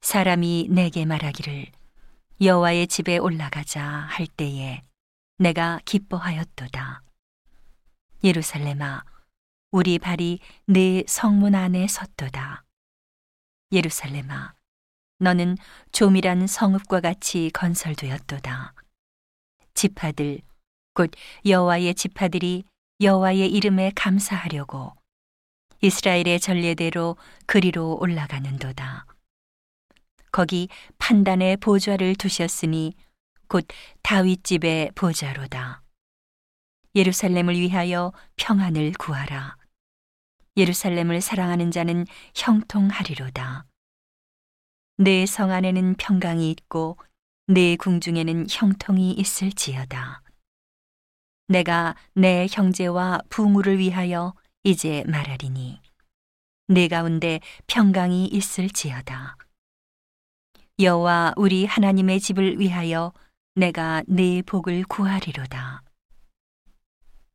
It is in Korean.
사람이 내게 말하기를 여호와의 집에 올라가자 할 때에 내가 기뻐하였도다. 예루살렘아, 우리 발이 네 성문 안에 섰도다. 예루살렘아, 너는 조밀한 성읍과 같이 건설되었도다. 지파들, 곧 여호와의 지파들이 여호와의 이름에 감사하려고 이스라엘의 전례대로 그리로 올라가는도다. 거기 판단의 보좌를 두셨으니 곧 다윗 집의 보좌로다. 예루살렘을 위하여 평안을 구하라. 예루살렘을 사랑하는 자는 형통하리로다. 내 성 안에는 평강이 있고 내 궁중에는 형통이 있을지어다. 내가 내 형제와 부모를 위하여 이제 말하리니 내 가운데 평강이 있을지어다. 여호와 우리 하나님의 집을 위하여 내가 네 복을 구하리로다.